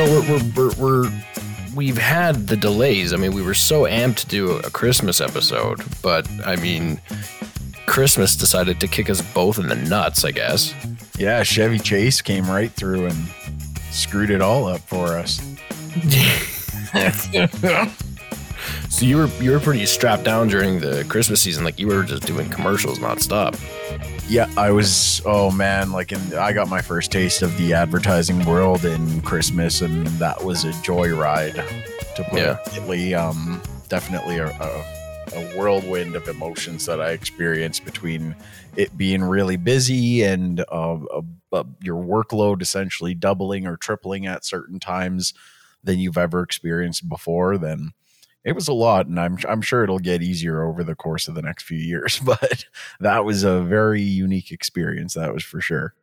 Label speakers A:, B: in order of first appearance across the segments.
A: So we're, we're, we're, we're we've had the delays. I mean, we were so amped to do a Christmas episode, but I mean, Christmas decided to kick us both in the nuts. I guess.
B: Yeah, Chevy Chase came right through and screwed it all up for us.
A: so you were you were pretty strapped down during the Christmas season, like you were just doing commercials nonstop.
B: Yeah, I was. Oh man, like, in, I got my first taste of the advertising world in Christmas, and that was a joyride. To put
A: Yeah.
B: it lightly. um, definitely a, a, a whirlwind of emotions that I experienced between it being really busy and uh, your workload essentially doubling or tripling at certain times than you've ever experienced before. Then it was a lot, and I'm I'm sure it'll get easier over the course of the next few years. But that was a very unique experience. That was for sure.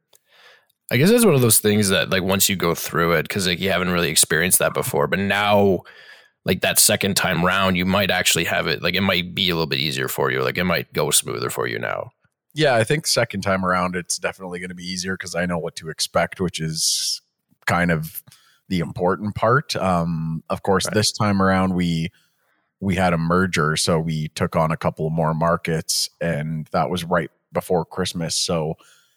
A: I guess that's one of those things that like once you go through it, because like you haven't really experienced that before, but now like that second time round, you might actually have it like it might be a little bit easier for you. Like it might go smoother for you now.
B: Yeah, I think second time around it's definitely going to be easier because I know what to expect, which is kind of the important part. Um, of course,
A: Right.
B: this time around we we had a merger, so we took on a couple more markets, and that was right before Christmas. So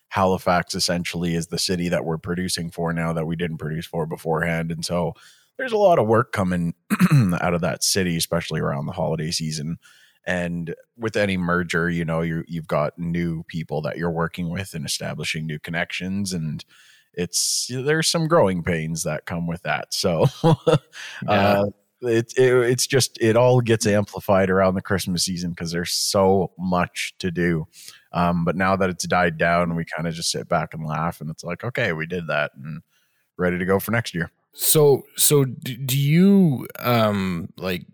B: Halifax essentially is the city that we're producing for now that we didn't produce for beforehand, and so there's a lot of work coming out of that city, especially around the holiday season. And with any merger, you know, you you've got new people that you're working with and establishing new connections, and it's there's some growing pains that come with that. So, uh, it, it it's just it all gets amplified around the Christmas season because there's so much to do. Um, but now that it's died down, we kind of just sit back and laugh, and it's like, okay, we did that, and ready to go for next year.
A: So so do, you um like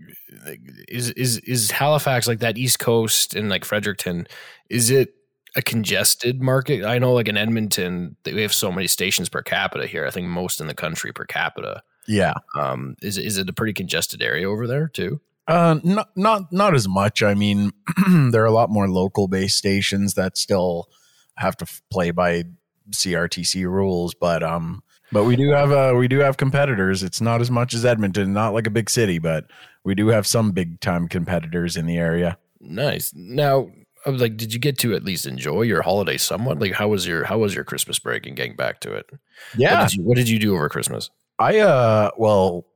A: like, is is is Halifax like that East Coast and like Fredericton? Is it a congested market? I know like in Edmonton, we have so many stations per capita here. I think most in the country per capita.
B: Yeah,
A: Um, is is it a pretty congested area over there too?
B: Uh, not not not as much. I mean, there are a lot more local based stations that still have to f- play by CRTC rules, but um, but we do have uh we do have competitors. It's not as much as Edmonton, not like a big city, but we do have some big time competitors in the area.
A: Nice. Now, I was like, did you get to at least enjoy your holiday somewhat? Like, how was your how was your Christmas break and getting back to it?
B: Yeah,
A: What did you, what did you do over Christmas?
B: I uh well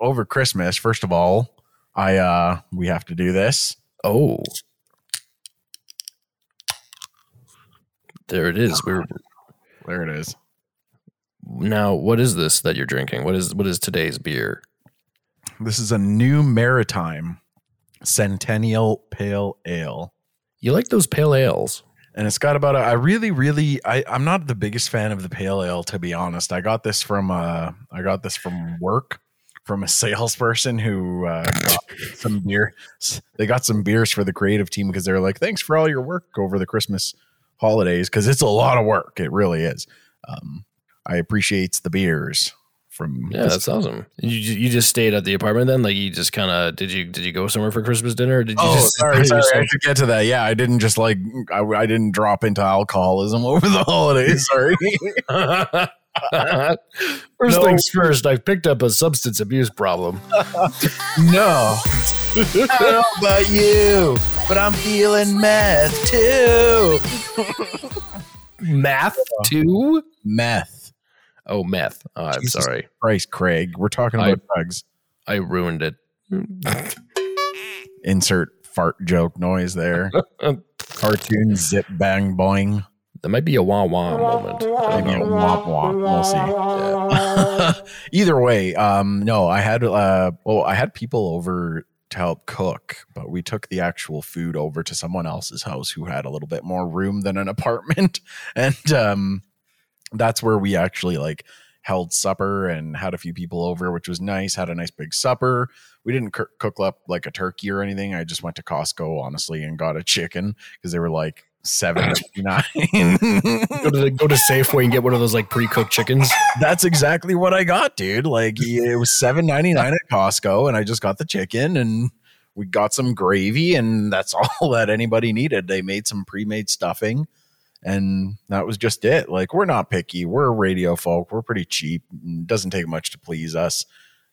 B: over Christmas, first of all, I uh we have to do this.
A: Oh, there it is. We're
B: There it is.
A: now. What is this that you're drinking? What is what is today's beer?
B: This is a new maritime Centennial Pale Ale.
A: You like those pale ales?
B: And it's got about a, I really really I I'm not the biggest fan of the pale ale to be honest. I got this from uh I got this from work from a salesperson who uh, got some beer. They got some beers for the creative team because they were like, "Thanks for all your work over the Christmas holidays," because it's a lot of work. It really is. Um, I appreciate the beers from.
A: Yeah, that's awesome. You you just stayed at the apartment then? Like you just kind of did you did you go somewhere for Christmas dinner? Or did you
B: Oh,
A: just
B: sorry, sorry. I should get to that. Yeah, I didn't just like I, I didn't drop into alcoholism over the holidays. Sorry.
A: first
B: No.
A: things first. I picked up a substance abuse problem.
B: No. I don't know about you, but I'm feeling meth too.
A: Math too?
B: Meth.
A: Oh, meth. Oh, I'm
B: Jesus.
A: sorry.
B: Christ, Craig. We're talking
A: I-
B: about drugs.
A: I ruined it.
B: Insert fart joke noise there. Cartoon zip bang boing.
A: That might be a wah wah moment.
B: Maybe a womp womp. We'll see. Either way, um, no, I had uh, well, I had people over to help cook, but we took the actual food over to someone else's house who had a little bit more room than an apartment, and um, that's where we actually like held supper and had a few people over, which was nice. Had a nice big supper. We didn't coo- cook up like a turkey or anything. I just went to Costco honestly and got a chicken because they were like seven nine.
A: Go to the, go to Safeway and get one of those like pre-cooked chickens.
B: That's exactly what I got, dude. Like it was seven ninety nine at Costco, and I just got the chicken and we got some gravy, and that's all that anybody needed. They made some pre made stuffing, and that was just it. Like we're not picky. We're radio folk. We're pretty cheap. It doesn't take much to please us.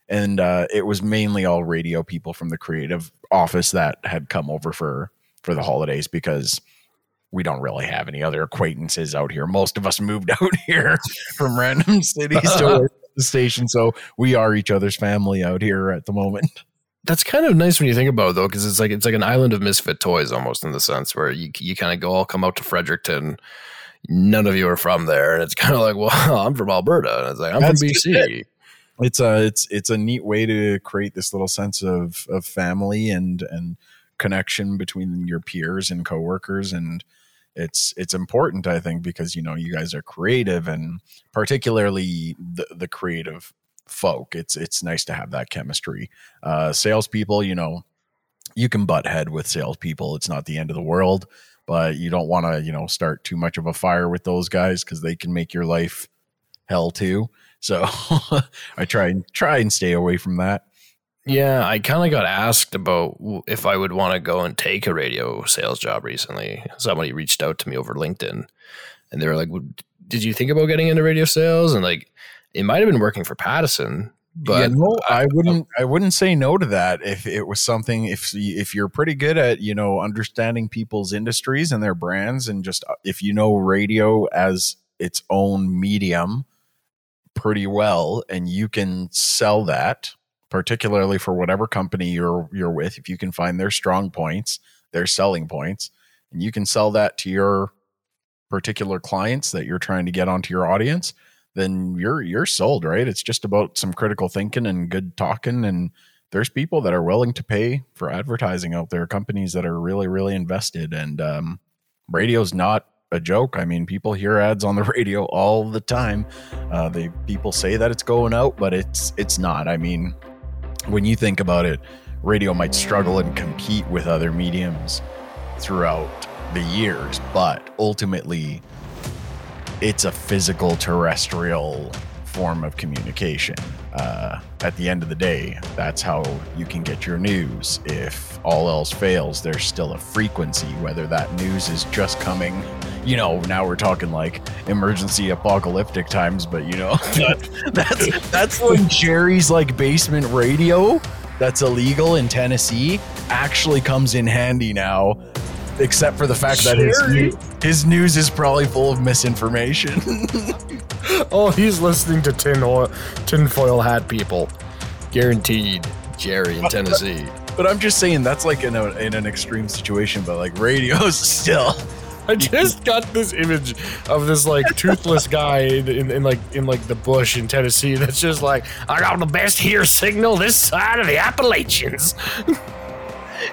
B: And uh, it was mainly all radio people from the creative office that had come over for for the holidays because we don't really have any other acquaintances out here. Most of us moved out here from random cities to the station, so we are each other's family out here at the moment.
A: That's kind of nice when you think about it, though, because it's like it's like an island of misfit toys almost in the sense where you you kind of go all come out to Fredericton. None of you are from there, and it's kind of like, well, I'm from Alberta, and it's like I'm That's from BC.
B: It. It's a it's it's a neat way to create this little sense of of family and and connection between your peers and coworkers and it's it's important i think because you know you guys are creative and particularly the the creative folk. It's it's nice to have that chemistry. Uh salespeople you know you can butt head with salespeople. It's not the end of the world but you don't want to you know start too much of a fire with those guys because they can make your life hell too. So i try and try and stay away from that.
A: Yeah, I kind of got asked about if I would want to go and take a radio sales job recently. Somebody reached out to me over LinkedIn and they were like, Did you think about getting into radio sales? And like, it might have been working for Pattison, but
B: you know, I, I wouldn't I wouldn't say no to that if it was something if if you're pretty good at you know understanding people's industries and their brands and just uh, if you know radio as its own medium pretty well and you can sell that particularly for whatever company you're you're with if you can find their strong points their selling points and you can sell that to your particular clients that you're trying to get onto your audience then you're you're sold right it's just about some critical thinking and good talking and there's people that are willing to pay for advertising out there companies that are really really invested and um, radio's not a joke. I mean, people hear ads on the radio all the time. Uh, they people say that it's going out, but it's it's not. I mean, when you think about it, radio might struggle and compete with other mediums throughout the years, but ultimately, it's a physical terrestrial form of communication. Uh, at the end of the day, that's how you can get your news. If all else fails, there's still a frequency, whether that news is just coming. You know, now we're talking like emergency apocalyptic times, but you know, that, that's that's when Jerry's like basement radio that's illegal in Tennessee actually comes in handy now except for the fact that his, his news is probably full of misinformation.
A: oh, he's listening to tin oil, tinfoil hat people. Guaranteed, Jerry in Tennessee.
B: But I'm just saying that's like in, a, in an extreme situation, but like radio's still.
A: I just got this image of this like toothless guy in, in, in, like in like the bush in Tennessee that's just like I got the best here signal this side of the Appalachians.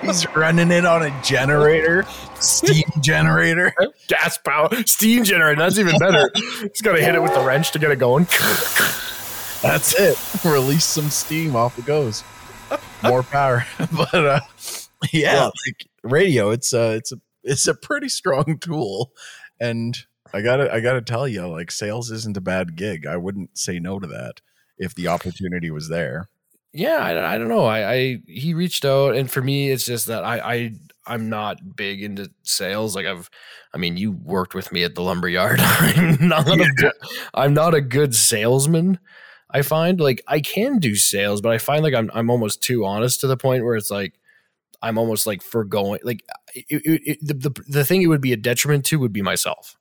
B: He's running it on a generator, steam generator,
A: gas power, steam generator. That's even better. He's got to hit it with the wrench to get it going.
B: That's it. Release some steam, off it goes. More power, but uh, yeah, yeah, like radio. It's a it's a it's a pretty strong tool, and I gotta I gotta tell you, like sales isn't a bad gig. I wouldn't say no to that if the opportunity was there
A: yeah, I, I don't know. I, I he reached out, and for me, it's just that I I I'm not big into sales. Like I've, I mean, you worked with me at the lumberyard. I'm not yeah. a good, I'm not a good salesman. I find like I can do sales, but I find like I'm I'm almost too honest to the point where it's like I'm almost like forgoing. Like it, it, it, the, the the thing it would be a detriment to would be myself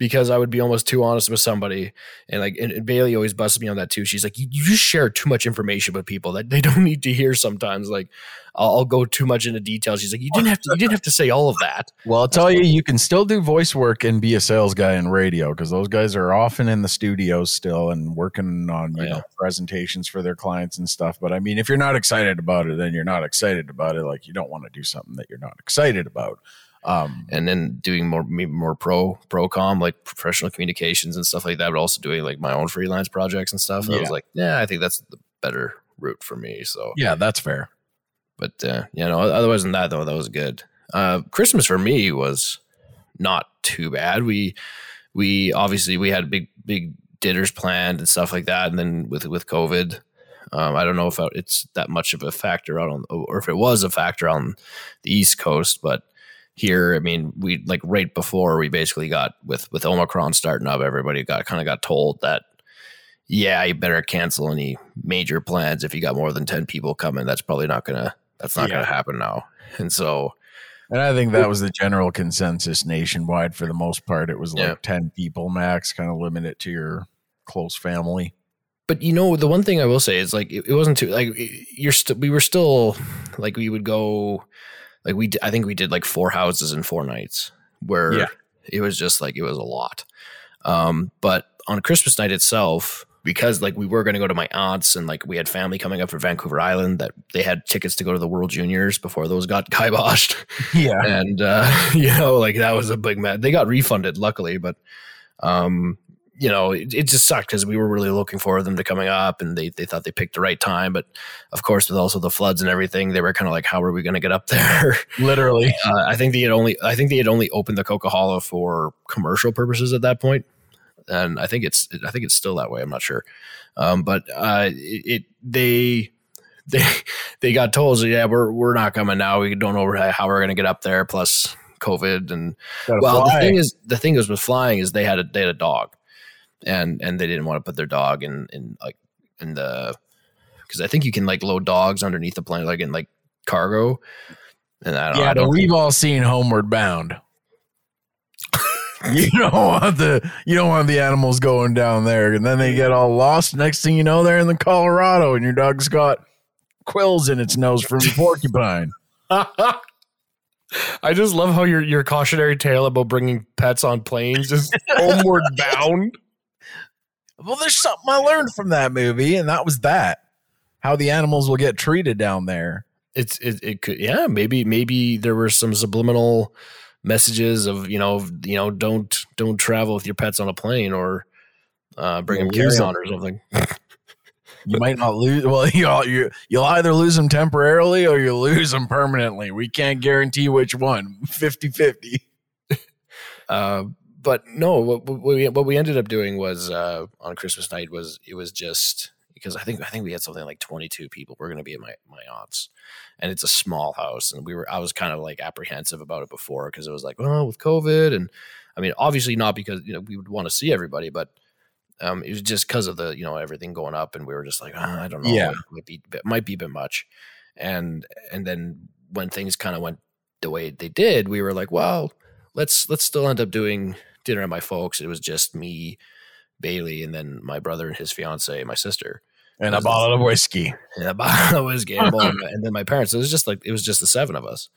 A: because I would be almost too honest with somebody. And like, and, and Bailey always busts me on that too. She's like, you, you, just share too much information with people that they don't need to hear sometimes. Like, I'll, I'll, go too much into detail. She's like, you didn't have to, you didn't have to say all of that.
B: Well, I'll tell you, you can still do voice work and be a sales guy in radio because those guys are often in the studios still and working on, you yeah. know, presentations for their clients and stuff. But I mean, if you're not excited about it, then you're not excited about it. Like, you don't want to do something that you're not excited about
A: um, and then doing more more pro pro com like professional communications and stuff like that, but also doing like my own freelance projects and stuff. Yeah. I was like, yeah, I think that's the better route for me. So
B: yeah, that's fair.
A: But uh, you know, otherwise than that though, that was good. Uh, Christmas for me was not too bad. We we obviously we had big big dinners planned and stuff like that, and then with with COVID. Um, I don't know if it's that much of a factor out on, or if it was a factor on the East Coast, but here. I mean, we like right before we basically got with with Omicron starting up, everybody got kind of got told that yeah, you better cancel any major plans if you got more than 10 people coming. That's probably not gonna that's not
B: Yeah.
A: gonna happen now. And so
B: And I think that was the general consensus nationwide for the most part. It was like
A: Yeah.
B: 10 people max, kind of limit it to your close family.
A: but you know the one thing i will say is like it, it wasn't too like you're still we were still like we would go like we d- i think we did like four houses in four nights where
B: Yeah.
A: it was just like it was a lot um but on christmas night itself because like we were going to go to my aunt's and like we had family coming up from vancouver island that they had tickets to go to the world juniors before those got kiboshed
B: Yeah.
A: and uh, you know, like that was a big mess. They got refunded, luckily, but um, you know, it, it just sucked because we were really looking for them to coming up, and they they thought they picked the right time, but of course, with also the floods and everything, they were kind of like, how are we going to get up there?
B: Literally.
A: uh, I think they had only I think they had only opened the Coquihalla for commercial purposes at that point, and I think it's I think it's still that way. I'm not sure, um, but uh, it, it they they they got told, so yeah, we're we're not coming now. We don't know how we're going to get up there. Plus COVID and
B: Gotta
A: well, the thing is, the thing is with flying is they had a they had a dog, and and they didn't want to put their dog in in like in the because I think you can like load dogs underneath the plane like in like cargo, and I don't,
B: yeah,
A: I
B: but
A: don't
B: we've all seen Homeward Bound. you don't want the you don't want the animals going down there, and then they get all lost. Next thing you know, they're in the Colorado, and your dog's got quills in its nose from the porcupine.
A: I just love how your your cautionary tale about bringing pets on planes is homeward bound.
B: Well, there's something I learned from that movie, and that was that how the animals will get treated down there.
A: It's it, it could yeah maybe maybe there were some subliminal messages of you know you know don't don't travel with your pets on a plane or uh, bring them carry on or something.
B: You might not lose. Well, you'll you, you'll either lose them temporarily or you'll lose them permanently. We can't guarantee which one. 50-50.
A: Uh, but no, what, what we what we ended up doing was uh, on Christmas night was it was just because I think I think we had something like twenty two people. We're going to be at my my aunt's, and it's a small house, and we were I was kind of like apprehensive about it before because it was like well with COVID, and I mean obviously not because you know we would want to see everybody, but um, it was just because of the you know everything going up, and we were just like "Ah, I don't know,
B: Yeah.
A: it might be it might be a bit much, and and then when things kind of went the way they did, we were like well let's let's still end up doing dinner at my folks. It was just me, Bailey, and then my brother and his fiance, and my sister,
B: And a bottle of whiskey.
A: and a bottle of whiskey, and, and then my parents. It was just like it was just the seven of us,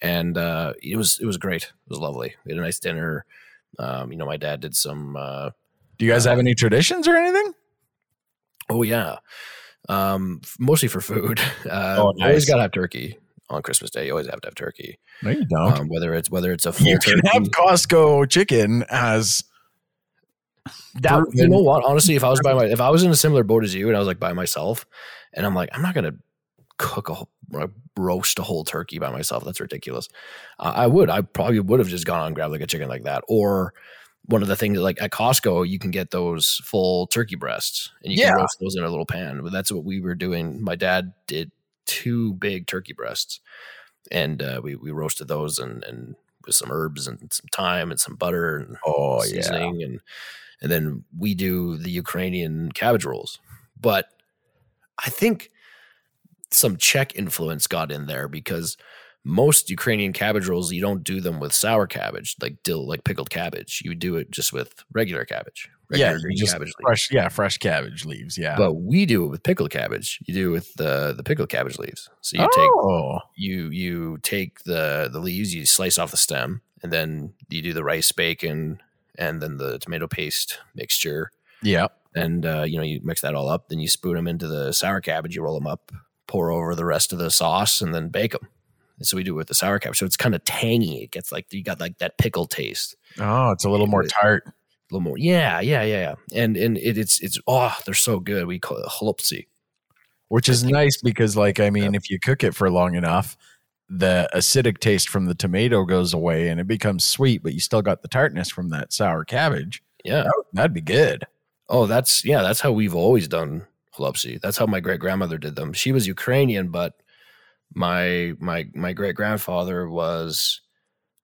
A: and uh, it was it was great. It was lovely. We had a nice dinner. Um, you know, my dad did some. Uh,
B: Do you guys have any traditions or anything?
A: oh yeah, um, mostly for food. Uh,
B: Oh,
A: you Always got to have turkey on Christmas Day. You always have to have turkey.
B: No, you don't.
A: Um, whether it's whether it's a full
B: you can
A: turkey.
B: have Costco chicken as
A: that you know what honestly if i was by my if i was in a similar boat as you and i was like by myself and i'm like i'm not gonna cook a whole roast a whole turkey by myself that's ridiculous uh, i would i probably would have just gone and grabbed like a chicken like that or one of the things that like at costco you can get those full turkey breasts and you
B: Yeah.
A: can roast those in a little pan but that's what we were doing my dad did two big turkey breasts and uh, we, we roasted those and, and with some herbs and some thyme and some butter and
B: Oh yeah.
A: seasoning and and then we do the Ukrainian cabbage rolls. But I think some Czech influence got in there because most Ukrainian cabbage rolls you don't do them with sour cabbage, like dill, like pickled cabbage. You do it just with regular cabbage,
B: Yeah,
A: regular
B: you
A: green
B: just
A: cabbage. leaves.
B: fresh yeah, fresh cabbage leaves, yeah.
A: But we do it with pickled cabbage. You do it with the the pickled cabbage leaves. So you take
B: oh,
A: you you take the the leaves, you slice off the stem, and then you do the rice bacon and then the tomato paste mixture,
B: yeah.
A: and uh, you know you mix that all up. Then you spoon them into the sour cabbage. You roll them up, pour over the rest of the sauce, and then bake them. And so we do it with the sour cabbage. So it's kind of tangy. It gets like you got like that pickle taste.
B: Oh, it's a little more tart.
A: A little more, yeah, yeah, yeah, yeah. And and it, it's it's oh, they're so good. We call it
B: which is nice because like i mean if you cook it for long enough the acidic taste from the tomato goes away and it becomes sweet but you still got the tartness from that sour cabbage
A: Yeah.
B: that, that'd be good
A: Oh, that's yeah, that's how we've always done chlopsy. That's how my great grandmother did them. She was Ukrainian, but my my my great grandfather was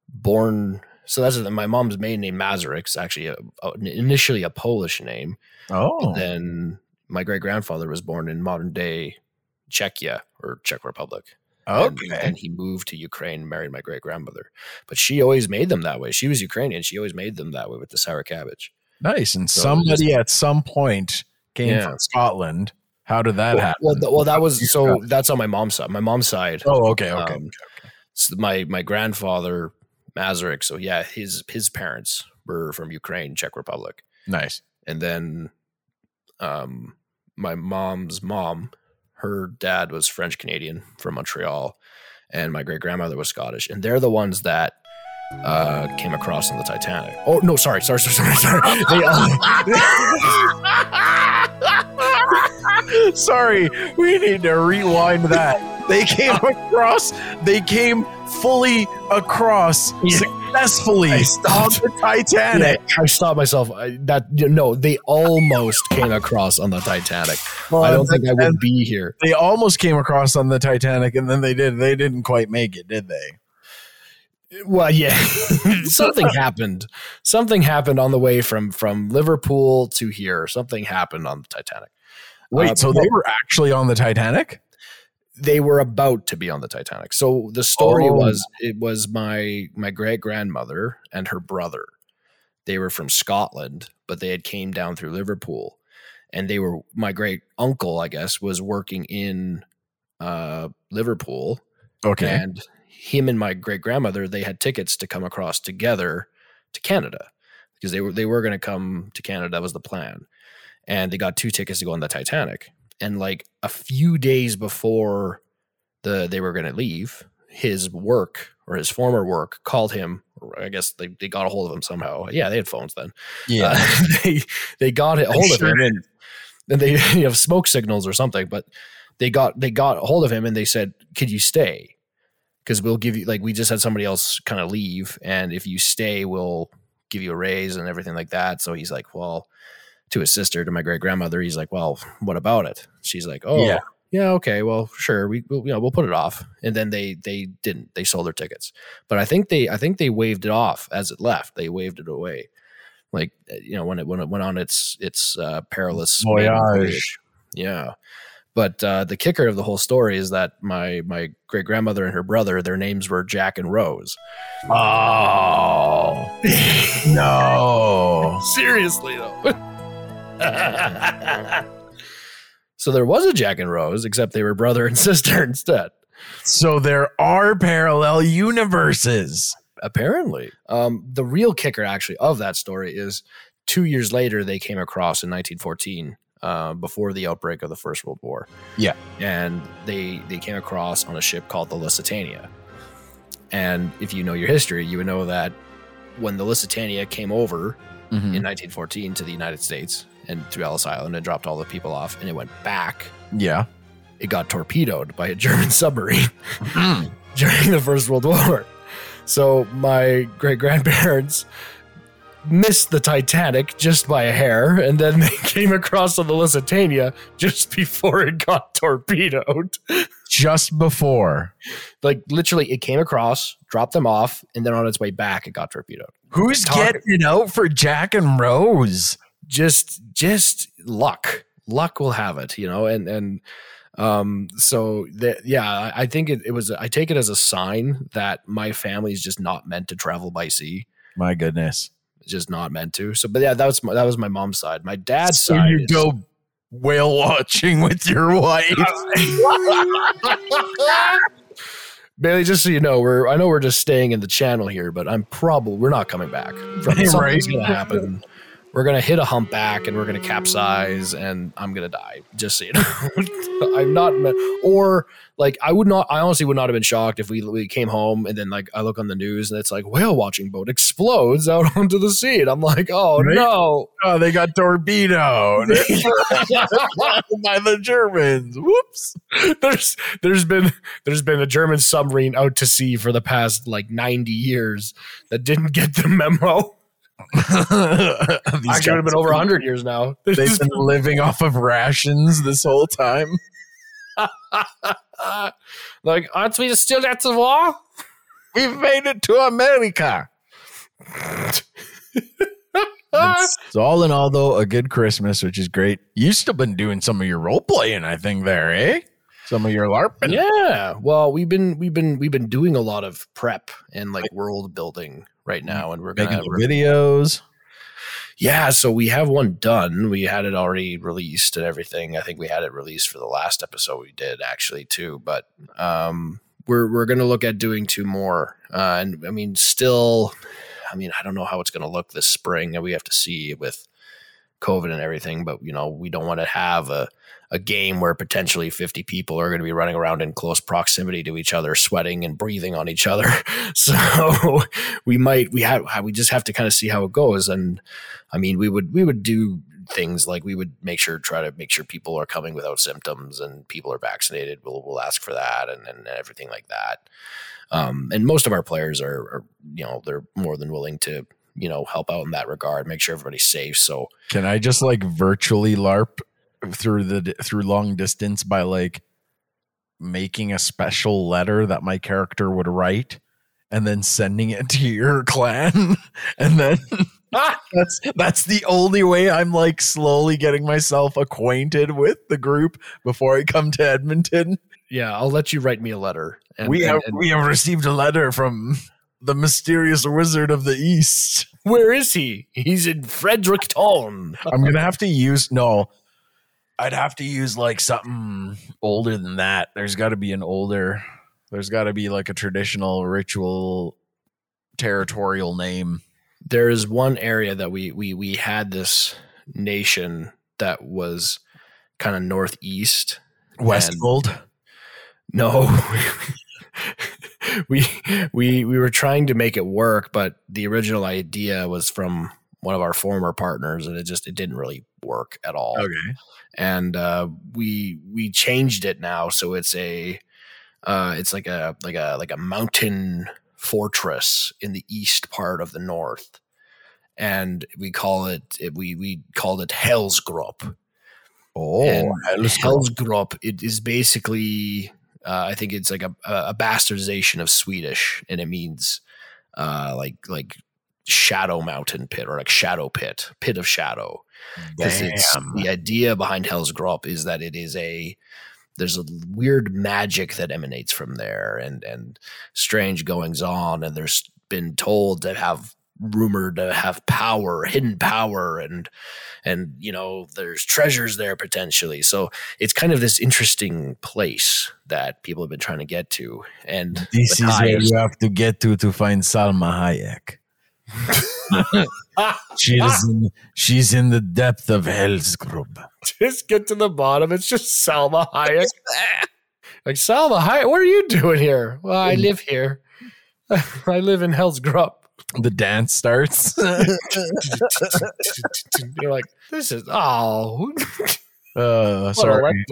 A: born. So that's my mom's maiden name Masaryk. It's actually a, a, initially a Polish name.
B: Oh,
A: And then my great grandfather was born in modern day Czechia or Czech Republic. And-
B: okay.
A: And, he moved to Ukraine and married my great grandmother. But she always made them that way. She was Ukrainian. She always made them that way with the sour cabbage.
B: Nice. And
A: So
B: somebody at some point came
A: Yeah.
B: from Scotland. How did that
A: well,
B: happen?
A: well, th- well, that was so that's on my mom's side. My mom's side.
B: oh, okay, okay.
A: um, so my my grandfather Masaryk. So yeah, his his parents were from Ukraine, Czech Republic,
B: nice.
A: and then um, my mom's mom, her dad was French Canadian from Montreal, and my great grandmother was Scottish, and they're the ones that uh, came across on the Titanic. Oh no, sorry, sorry, sorry, sorry, sorry. They, uh,
B: Sorry, we need to rewind that. They came across. They came fully across
A: Yeah.
B: successfully on the Titanic.
A: Yeah, I stopped myself. I, that no, they almost came across on the Titanic. I don't think I would be here.
B: They almost came across on the Titanic, and then they did. They didn't quite make it, did they?
A: Well, yeah, something happened. Something happened on the way from from Liverpool to here. Something happened on the Titanic.
B: Wait,
A: Uh,
B: so they were actually on the Titanic?
A: They were about to be on the Titanic. So the story
B: Oh.
A: was it was my my great grandmother and her brother. They were from Scotland, but they had came down through Liverpool, and they were my great uncle, I guess, was working in uh, Liverpool,
B: Okay.
A: and him and my great grandmother they had tickets to come across together to Canada because they were they were going to come to Canada that was the plan and they got two tickets to go on the Titanic and like a few days before the they were going to leave his work or his former work called him I guess they, they got a hold of him somehow. Yeah they had phones then.
B: Yeah.
A: uh, they they got a hold of him. and then they you have smoke signals or something but they got they got a hold of him and they said could you stay? Because we'll give you like we just had somebody else kind of leave and if you stay we'll give you a raise and everything like that. So he's like well to his sister to my great grandmother he's like well what about it? She's like oh
B: Yeah.
A: yeah okay well sure we we'll, you know we'll put it off. And then they they didn't they sold their tickets. But i think they i think they waved it off as it left. They waved it away. Like uh, you know when it when it went on its its uh, perilous
B: Voyage.
A: yeah. But uh, the kicker of the whole story is that my my great grandmother and her brother their names were jack and rose.
B: Oh. No!
A: seriously though so there was a jack and rose except they were brother and sister instead
B: So there are parallel universes.
A: apparently um, the real kicker actually of that story is two years later they came across in 1914 uh, before the outbreak of the first world war
B: Yeah.
A: and they they came across on a ship called the lusitania and if you know your history you would know that when the lusitania came over
B: Mm-hmm.
A: in 1914 to the united states and to ellis island and dropped all the people off and it went back
B: Yeah.
A: it got torpedoed by a german submarine hmm. during the First World War. So my great grandparents missed the Titanic just by a hair, and then they came across on the Lusitania just before it got torpedoed.
B: Just before.
A: Like literally, it came across, dropped them off, and then on its way back, it got torpedoed.
B: Who's
A: Talk-
B: getting it out for Jack and Rose?
A: Just, just luck. Luck will have it, you know, and and um so the, yeah I- think it, it was i take it as a sign that my family is just not meant to travel by sea
B: My goodness.
A: Just not meant to. So, but yeah, that was my, that was my mom's side. My dad's
B: so
A: side.
B: you
A: is-
B: go whale watching with your wife.
A: Bailey, just so you know, we're I know we're just staying in the channel here, but I'm probably we're not coming back. From,
B: Right.
A: something's gonna happen. We're gonna hit a humpback and we're gonna capsize and I'm gonna die. Just so you know, I'm not or like I would not. I honestly would not have been shocked if we we came home and then like I look on the news and it's like whale watching boat explodes out onto the sea and I'm like, oh
B: Right?
A: no.
B: oh, they got torpedoed by the Germans. Whoops.
A: there's there's been there's been a German submarine out to sea for the past like 90 years that didn't get the memo.
B: These
A: Actually, would have been over 100 years now.
B: They've been living off of rations this whole time.
A: like, aren't we still at the war?
B: We've made it to America. so all in all, though, a good Christmas, which is great. You've still been doing some of your role playing, I think, there, eh? Some of your LARPing.
A: Yeah. Well, we've been we've been we've been doing a lot of prep and like world building right now, and we're
B: Making videos.
A: Yeah, so we have one done. We had it already released and everything. I think we had it released for the last episode we did actually too. But um, we're we're gonna look at doing two more. Uh, and I mean, still, I mean, I don't know how it's gonna look this spring, and we have to see with COVID and everything. But you know, we don't want to have a a game where potentially 50 people are going to be running around in close proximity to each other, sweating and breathing on each other. So we might, we have, we just have to kind of see how it goes. And I mean, we would, we would do things like we would make sure, try to make sure people are coming without symptoms and people are vaccinated. We'll, we'll ask for that and, and everything like that. Um, and most of our players are, are, you know, they're more than willing to, you know, help out in that regard, make sure everybody's safe. So
B: Can I just like virtually LARP through the through long distance by like making a special letter that my character would write and then sending it to your clan and then ah! that's that's the only way I'm like slowly getting myself acquainted with the group before I come to Edmonton.
A: yeah, I'll let you write me a letter. And,
B: we
A: and-
B: have
A: and
B: we have received a letter from the mysterious wizard of the east.
A: where is he? He's in Fredericton.
B: I'm gonna have to use no. I'd have to use like something older than that. There's got to be an older. There's got to be like a traditional ritual territorial name.
A: there is one area that we we we had this nation that was kind of northeast.
B: Westfold.
A: No. we we we were trying to make it work, but the original idea was from one of our former partners and it just it didn't really work at all.
B: Okay.
A: And uh we we changed it now so it's a uh it's like a like a like a mountain fortress in the east part of the north and we call it, it we we called it Hellsgrop.
B: Oh,
A: And
B: Hellsgrop.
A: Hellsgrop it is basically uh, I think it's like a, a bastardization of Swedish and it means uh, like like shadow mountain pit or like shadow pit pit of shadow because it's the idea behind Hell's Grop is that it is a there's a weird magic that emanates from there and and strange goings on and there's been told to have rumored to have power hidden power and and you know there's treasures there potentially so it's kind of this interesting place that people have been trying to get to and
B: This is where you have to get to to find Salma Hayek. She is in, she's in the depth of hell's grub.
A: just get to the bottom. It's just Salma Hayek. like Salma Hayek, what are you doing here? Well, I live here. I live in Hell's Grub.
B: The dance starts.
A: You're like, this is oh,
B: uh,
A: what
B: sorry.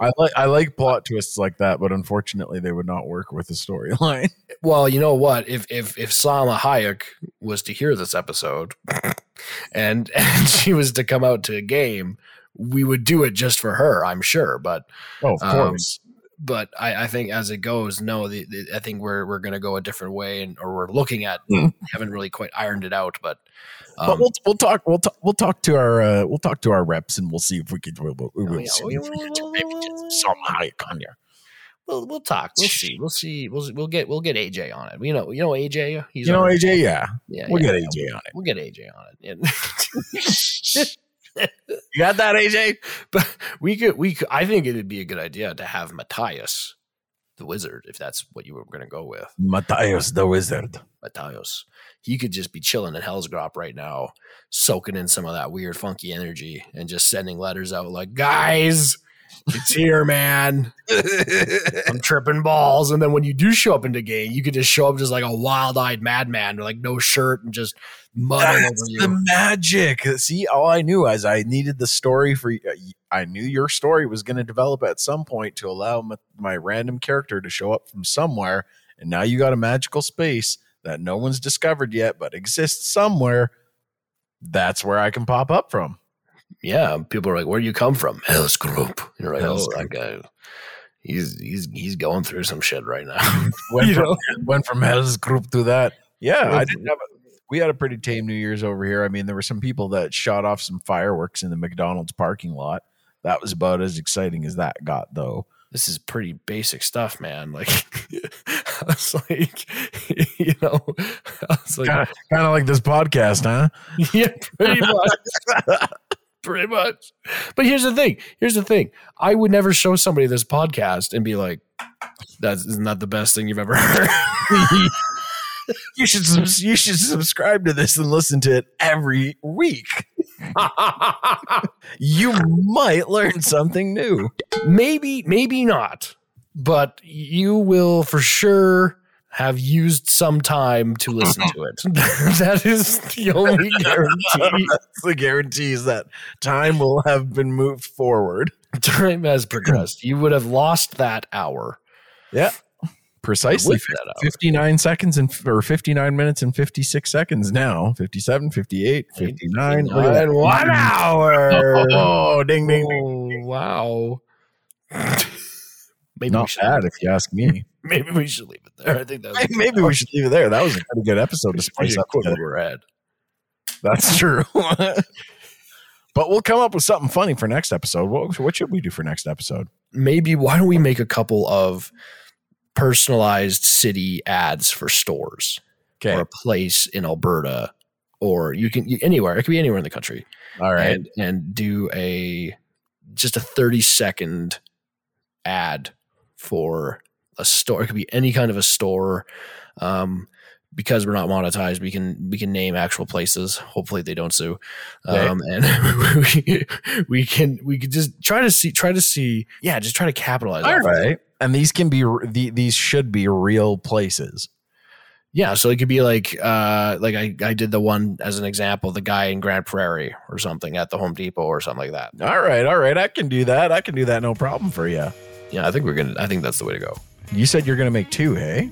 B: I like I like plot twists like that, but unfortunately, they would not work with the storyline.
A: Well, you know what? If if if Salma Hayek was to hear this episode, and and she was to come out to a game, we would do it just for her. I'm sure, but
B: Oh, of
A: Um,
B: course.
A: But I, I think as it goes, no, the, the, I think we're we're going to go a different way, and or we're looking at
B: Mm.
A: haven't really quite ironed it out, but
B: but
A: um,
B: we'll we'll talk we'll talk we'll talk to our uh, we'll talk to our reps and we'll see if we could we'll, we'll,
A: Oh, yeah,
B: see
A: we-
B: if we can
A: we-
B: maybe get some Hayek on here.
A: we'll we'll talk. We'll see. We'll see. We'll we'll get we'll get AJ on it. You know you know AJ. He's
B: You know, AJ, yeah,
A: yeah,
B: we'll
A: yeah,
B: get AJ on it.
A: We'll get AJ on it.
B: You got that, AJ?
A: but we could we could, I think it'd be a good idea to have Matthias, the wizard, if that's what you were going to go with.
B: Matthias the wizard.
A: Matthias. He could just be chilling in Hell's Grop right now, soaking in some of that weird, funky energy and just sending letters out like, guys, it's here, man. I'm tripping balls. And then when you do show up into game, you could just show up just like a wild eyed madman like no shirt and just mud all over you.
B: the magic. See, all I knew is I needed the story for. Uh, I knew your story was going to develop at some point to allow my, my random character to show up from somewhere, and now you got a magical space that no one's discovered yet, but exists somewhere. That's where I can pop up from.
A: Yeah. People are like, where do you come from? Hell's Group. You're like,
B: Hell's
A: oh, that guy. he's he's he's going through some shit right now.
B: Went from, went from Hell's group to that. Yeah, I didn't have. A, we had a pretty tame New Year's over here. I mean, there were some people that shot off some fireworks in the McDonald's parking lot. That was about as exciting as that got, though.
A: this is pretty basic stuff, man. Like I was like, you know, I was like,
B: Kind of, kind of like this podcast, huh?
A: yeah, pretty much. Pretty much. But here's the thing. Here's the thing. I would never show somebody this podcast and be like, that's isn't that the best thing you've ever heard.
B: you should you should subscribe to this and listen to it every week. You might learn something new.
A: maybe, maybe not, but you will for sure have used some time to listen to it. that is the only guarantee.
B: The guarantee is that time will have been moved forward.
A: Time has progressed. You would have lost that hour. Yeah.
B: Precisely
A: With that hour.
B: 59 seconds and or 59 minutes and 56 seconds now. 57, 58, 59. Look at that.
A: In one hour.
B: Oh, ding, ding, ding.
A: Oh, wow. maybe
B: Not bad if you ask me.
A: maybe we should leave it there. I think that
B: Maybe, maybe we should leave it there. That was a pretty good episode to spice up.
A: quote
B: together.
A: overhead.
B: That's true. but we'll come up with something funny for next episode. What, what should we do for next episode?
A: Maybe why don't we make a couple of personalized city ads for stores
B: Okay.
A: or a place in Alberta or you can anywhere. It could be anywhere in the country.
B: All right.
A: and and do a just a 30 second ad for a store it could be any kind of a store um because we're not monetized we can we can name actual places hopefully they don't sue
B: Okay.
A: um and we, we can we could just try to see try to see yeah just try to capitalize
B: All
A: off
B: right. And these can be, the, these should be real places.
A: yeah so it could be like uh like i i did the one as an example the guy in Grande Prairie or something at the home depot or something like that
B: All right. All right. I can do that. I can do that. No problem for you.
A: yeah i think we're gonna i think that's the way to go
B: You said you're going to make two, hey?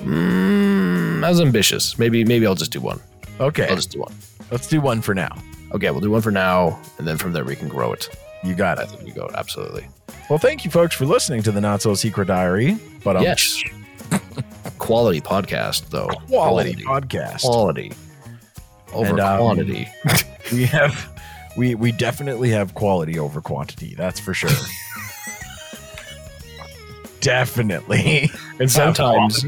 A: Mm, that was ambitious. Maybe maybe I'll just do one.
B: Okay.
A: I'll just do one.
B: Let's do one for now.
A: Okay, we'll do one for now, and then from there we can grow it.
B: You got it.
A: I think we go absolutely.
B: Well, thank you, folks, for listening to the Not So Secret Diary. But um,
A: yes, quality podcast though.
B: quality podcast.
A: quality over
B: And, um,
A: quantity.
B: we have we we definitely have quality over quantity that's for sure definitely.
A: And sometimes,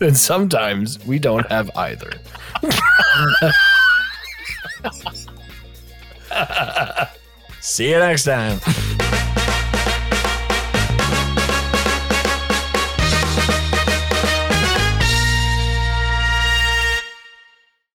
A: and sometimes we don't have either.
B: see you next time